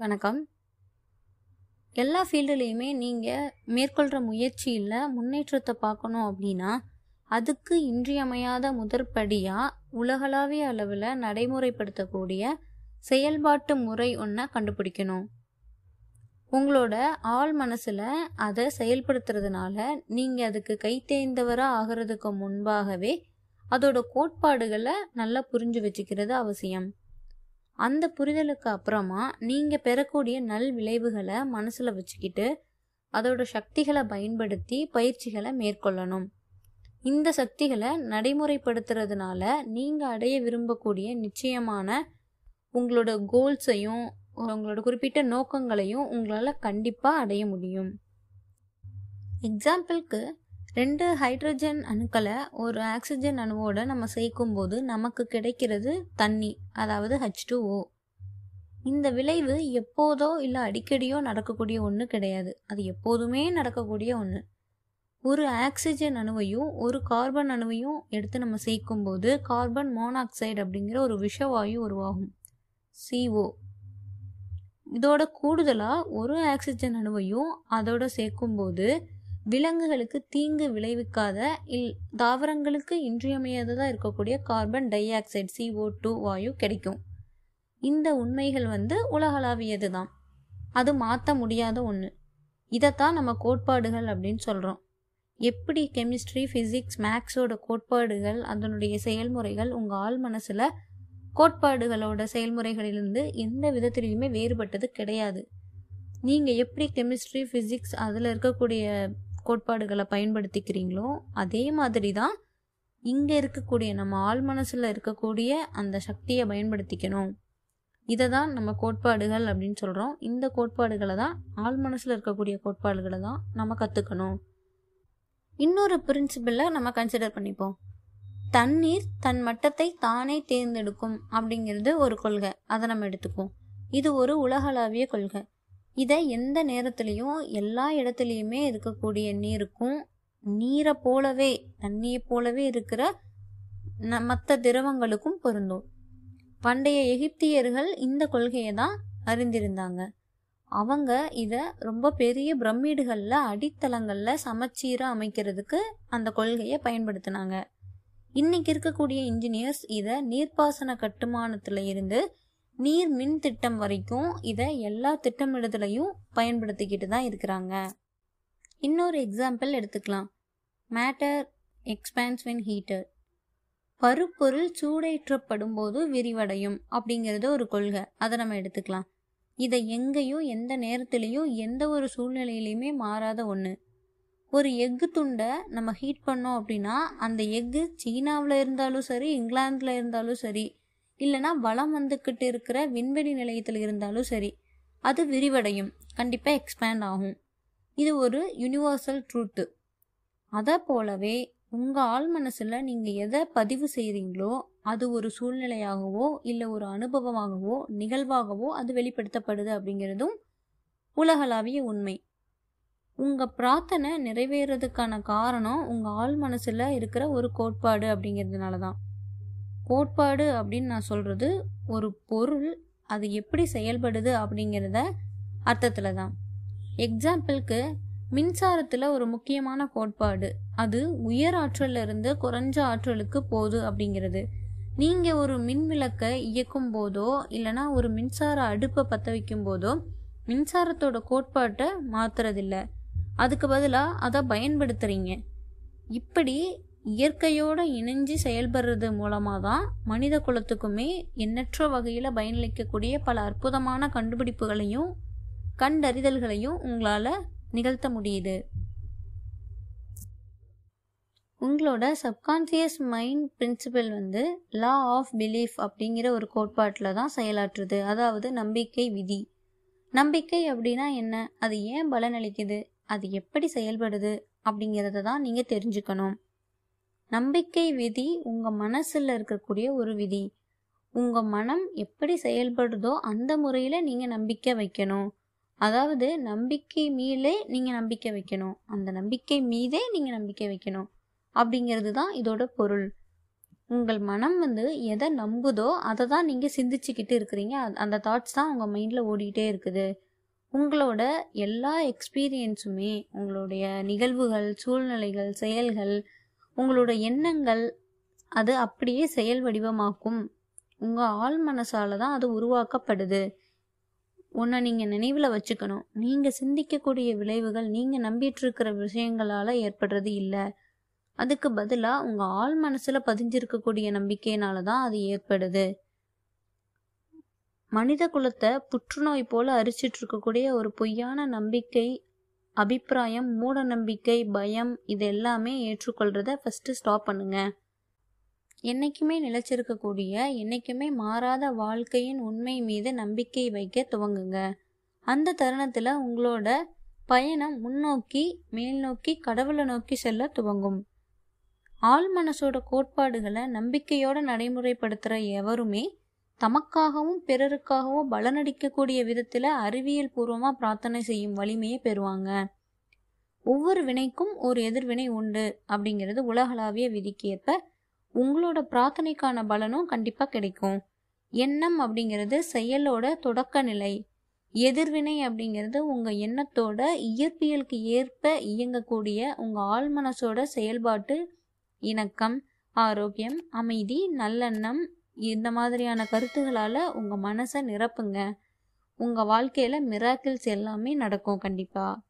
வணக்கம். எல்லா ஃபீல்டுலேயுமே நீங்கள் மேற்கொள்கிற முயற்சியில் முன்னேற்றத்தை பார்க்கணும் அப்படின்னா அதுக்கு இன்றியமையாத முதற்படியாக உலகளாவிய அளவில் நடைமுறைப்படுத்தக்கூடிய செயல்பாட்டு முறை ஒன்றை கண்டுபிடிக்கணும். உங்களோட ஆள் மனசில் அதை செயல்படுத்துறதுனால நீங்கள் அதுக்கு கைத்தேர்ந்தவராக ஆகிறதுக்கு முன்பாகவே அதோட கோட்பாடுகளை நல்லா புரிஞ்சு வச்சுக்கிறது அவசியம். அந்த புரிதலுக்கு அப்புறமா நீங்கள் பெறக்கூடிய நல் விளைவுகளை மனசில் வச்சுக்கிட்டு அதோட சக்திகளை பயன்படுத்தி பயிற்சிகளை மேற்கொள்ளணும். இந்த சக்திகளை நடைமுறைப்படுத்துறதுனால நீங்கள் அடைய விரும்பக்கூடிய நிச்சயமான உங்களோட கோல்ஸையும் உங்களோட குறிப்பிட்ட நோக்கங்களையும் உங்களால் கண்டிப்பாக அடைய முடியும். எக்ஸாம்பிளுக்கு ரெண்டு ஹைட்ரஜன் அணுக்களை ஒரு ஆக்சிஜன் அணுவோடு நம்ம சேர்க்கும்போது நமக்கு கிடைக்கிறது தண்ணி அதாவது ஹச் ஓ இந்த விளைவு எப்போதோ இல்லை அடிக்கடியோ நடக்கக்கூடிய ஒன்று கிடையாது. அது எப்போதுமே நடக்கக்கூடிய ஒன்று ஒரு ஆக்சிஜன் அணுவையும் ஒரு கார்பன் அணுவையும் எடுத்து நம்ம சேர்க்கும்போது கார்பன் மோனாக்சைடு அப்படிங்கிற ஒரு விஷவாயு உருவாகும். சிஓ இதோட கூடுதலாக ஒரு ஆக்சிஜன் அணுவையும் அதோட சேர்க்கும்போது விலங்குகளுக்கு தீங்கு விளைவிக்காத இல் தாவரங்களுக்கு இன்றியமையாததாக இருக்கக்கூடிய carbon dioxide C O two வாயு கிடைக்கும். இந்த உண்மைகள் வந்து உலகளாவியது தான் அது மாற்ற முடியாத ஒன்று இதைத்தான் நம்ம கோட்பாடுகள் அப்படின்னு சொல்கிறோம் எப்படி கெமிஸ்ட்ரி ஃபிசிக்ஸ் மேக்ஸோட கோட்பாடுகள் அதனுடைய செயல்முறைகள் உங்கள் ஆள் மனசில் கோட்பாடுகளோட செயல்முறைகளிலிருந்து எந்த விதத்திலையுமே வேறுபட்டது கிடையாது. நீங்கள் எப்படி கெமிஸ்ட்ரி ஃபிசிக்ஸ் அதில் இருக்கக்கூடிய கோட்பாடுகளை பயன்படுத்திக்கிறீங்களோ அதே மாதிரி தான் இங்கே இருக்கக்கூடிய நம்ம ஆள் மனசில் இருக்கக்கூடிய அந்த சக்தியை பயன்படுத்திக்கணும். இதை தான் நம்ம கோட்பாடுகள் அப்படின்னு சொல்கிறோம் இந்த கோட்பாடுகளை தான் ஆள் மனசில் இருக்கக்கூடிய கோட்பாடுகளை தான் நம்ம கற்றுக்கணும் இன்னொரு பிரின்சிபிளை நம்ம கன்சிடர் பண்ணிப்போம். தண்ணீர் தன் மட்டத்தை தானே தேர்ந்தெடுக்கும் அப்படிங்கிறது ஒரு கொள்கை. அதை நம்ம எடுத்துக்குவோம். இது ஒரு உலகளாவிய கொள்கை. இதை எந்த நேரத்துலையும் எல்லா இடத்துலையுமே இருக்கக்கூடிய நீருக்கும் நீரை போலவே தண்ணியை போலவே இருக்கிற மற்ற திரவங்களுக்கும் பொருந்தும். பண்டைய எகிப்தியர்கள் இந்த கொள்கையை தான் அறிந்திருந்தாங்க. அவங்க இதை ரொம்ப பெரிய பிரமிடுகளில் அடித்தளங்களில் சமச்சீராக அமைக்கிறதுக்கு அந்த கொள்கையை பயன்படுத்தினாங்க. இன்னைக்கு இருக்கக்கூடிய இன்ஜினியர்ஸ் இதை நீர்ப்பாசன கட்டுமானத்தில் இருந்து நீர் மின் திட்டம் வரைக்கும் இதை எல்லா திட்டமிடுதலையும் பயன்படுத்திக்கிட்டு தான் இருக்கிறாங்க. இன்னொரு எக்ஸாம்பிள் எடுத்துக்கலாம். மேட்டர் எக்ஸ்பான்ஸ் வென் ஹீட்டர் பருப்பொருள் சூடேற்றப்படும் போது விரிவடையும் அப்படிங்கிறது ஒரு கொள்கை. அதை நம்ம எடுத்துக்கலாம். இதை எங்கேயும் எந்த நேரத்துலேயும் எந்த ஒரு சூழ்நிலையிலையுமே மாறாத ஒன்று ஒரு எக்கு துண்டை நம்ம ஹீட் பண்ணோம் அப்படின்னா அந்த எக்கு சீனாவில் இருந்தாலும் சரி இங்கிலாந்தில் இருந்தாலும் சரி இல்லைனா வளம் வந்துக்கிட்டு இருக்கிற விண்வெளி நிலையத்தில் இருந்தாலும் சரி அது விரிவடையும். கண்டிப்பாக எக்ஸ்பேண்ட் ஆகும். இது ஒரு யூனிவர்சல் ட்ரூத்து அதை போலவே உங்கள் ஆள் மனசில் நீங்கள் எதை பதிவு செய்கிறீங்களோ அது ஒரு சூழ்நிலையாகவோ இல்லை ஒரு அனுபவமாகவோ நிகழ்வாகவோ அது வெளிப்படுத்தப்படுது அப்படிங்கிறதும் உலகளாவிய உண்மை. உங்கள் பிரார்த்தனை நிறைவேறதுக்கான காரணம் உங்கள் ஆள் மனசில் இருக்கிற ஒரு கோட்பாடு அப்படிங்கிறதுனால தான் கோட்பாடு அப்படின்னு நான் சொல்கிறது ஒரு பொருள் அது எப்படி செயல்படுது அப்படிங்கிறத அர்த்தத்தில் தான். எக்ஸாம்பிளுக்கு மின்சாரத்தில் ஒரு முக்கியமான கோட்பாடு அது உயர் ஆற்றல்ல இருந்து குறைஞ்ச ஆற்றலுக்கு போகுது அப்படிங்கிறது. நீங்கள் ஒரு மின் விளக்கை இயக்கும் போதோ இல்லைனா ஒரு மின்சார அடுப்பை பற்ற வைக்கும் போதோ மின்சாரத்தோட கோட்பாட்டை மாற்றுறதில்ல அதுக்கு பதிலாக அதை பயன்படுத்துகிறீங்க இப்படி இயற்கையோடு இணைஞ்சு செயல்படுறது மூலமாக தான் மனித குலத்துக்குமே எண்ணற்ற வகையில் பயனளிக்கக்கூடிய பல அற்புதமான கண்டுபிடிப்புகளையும் கண்டறிதல்களையும் உங்களால் நிகழ்த்த முடியுது. உங்களோட சப்கான்சியஸ் மைண்ட் பிரின்சிபல் வந்து லா ஆஃப் பிலீஃப் அப்படிங்கிற ஒரு கோட்பாட்டில் தான் செயலாற்றுது. அதாவது நம்பிக்கை விதி. நம்பிக்கை அப்படின்னா என்ன? அது ஏன் பலனளிக்குது? அது எப்படி செயல்படுது? அப்படிங்கிறத தான் நீங்கள் தெரிஞ்சுக்கணும். நம்பிக்கை விதி உங்கள் மனசில் இருக்கக்கூடிய ஒரு விதி. உங்கள் மனம் எப்படி செயல்படுதோ அந்த முறையில் நீங்கள் நம்பிக்கை வைக்கணும். அதாவது நம்பிக்கை மீளே நீங்கள் நம்பிக்கை வைக்கணும். அந்த நம்பிக்கை மீதே நீங்கள் நம்பிக்கை வைக்கணும். அப்படிங்கிறது தான் இதோட பொருள். உங்கள் மனம் வந்து எதை நம்புதோ அதை தான் நீங்கள் சிந்திச்சுக்கிட்டு இருக்கிறீங்க. அந்த தாட்ஸ் தான் உங்கள் மைண்டில் ஓடிக்கிட்டே இருக்குது. உங்களோட எல்லா எக்ஸ்பீரியன்ஸுமே உங்களுடைய நிகழ்வுகள் சூழ்நிலைகள் செயல்கள் உங்களோட எண்ணங்கள் அது அப்படியே செயல் வடிவமாக்கும். உங்கள் ஆள் மனசால தான் அது உருவாக்கப்படுது. உன்னை நீங்கள் நினைவில் வச்சுக்கணும். நீங்கள் சிந்திக்கக்கூடிய விளைவுகள் நீங்கள் நம்பிட்டு இருக்கிற விஷயங்களால் ஏற்படுறது இல்லை. அதுக்கு பதிலாக உங்கள் ஆள் மனசில் பதிஞ்சிருக்கக்கூடிய நம்பிக்கையினால தான் அது ஏற்படுது. மனித குலத்தை புற்றுநோய் போல அரிச்சிட்டு இருக்கக்கூடிய ஒரு பொய்யான நம்பிக்கை அபிப்பிராயம் மூட நம்பிக்கை பயம் இது எல்லாமே ஏற்றுக்கொள்கிறத ஃபஸ்ட்டு ஸ்டாப் பண்ணுங்க. என்றைக்குமே நிலைச்சிருக்கக்கூடிய என்றைக்குமே மாறாத வாழ்க்கையின் உண்மை மீது நம்பிக்கை வைக்க துவங்குங்க. அந்த தருணத்தில் உங்களோட பயணம் முன்னோக்கி மேல் நோக்கி கடவுளை நோக்கி செல்ல துவங்கும். ஆள் மனசோட கோட்பாடுகளை நம்பிக்கையோட நடைமுறைப்படுத்துகிற எவருமே தமக்காகவும் பிறருக்காகவும் பலனடிக்கக்கூடிய விதத்தில் அறிவியல் பூர்வமாக பிரார்த்தனை செய்யும் வலிமையை பெறுவாங்க. ஒவ்வொரு வினைக்கும் ஒரு எதிர்வினை உண்டு அப்படிங்கிறது உலகளாவிய விதிக்கேற்ப உங்களோட பிரார்த்தனைக்கான பலனும் கண்டிப்பாக கிடைக்கும். எண்ணம் அப்படிங்கிறது செயலோட தொடக்க நிலை. எதிர்வினை அப்படிங்கிறது உங்கள் எண்ணத்தோட இயற்பியலுக்கு ஏற்ப இயங்கக்கூடிய உங்கள் ஆழ்மனசோட செயல்பாட்டு இணக்கம் ஆரோக்கியம் அமைதி நல்லெண்ணம் இந்த மாதிரியான கருத்துகளால் உங்கள் மனசை நிரப்புங்க. உங்கள் வாழ்க்கையில் மிராக்கிள்ஸ் எல்லாமே நடக்கும் கண்டிப்பாக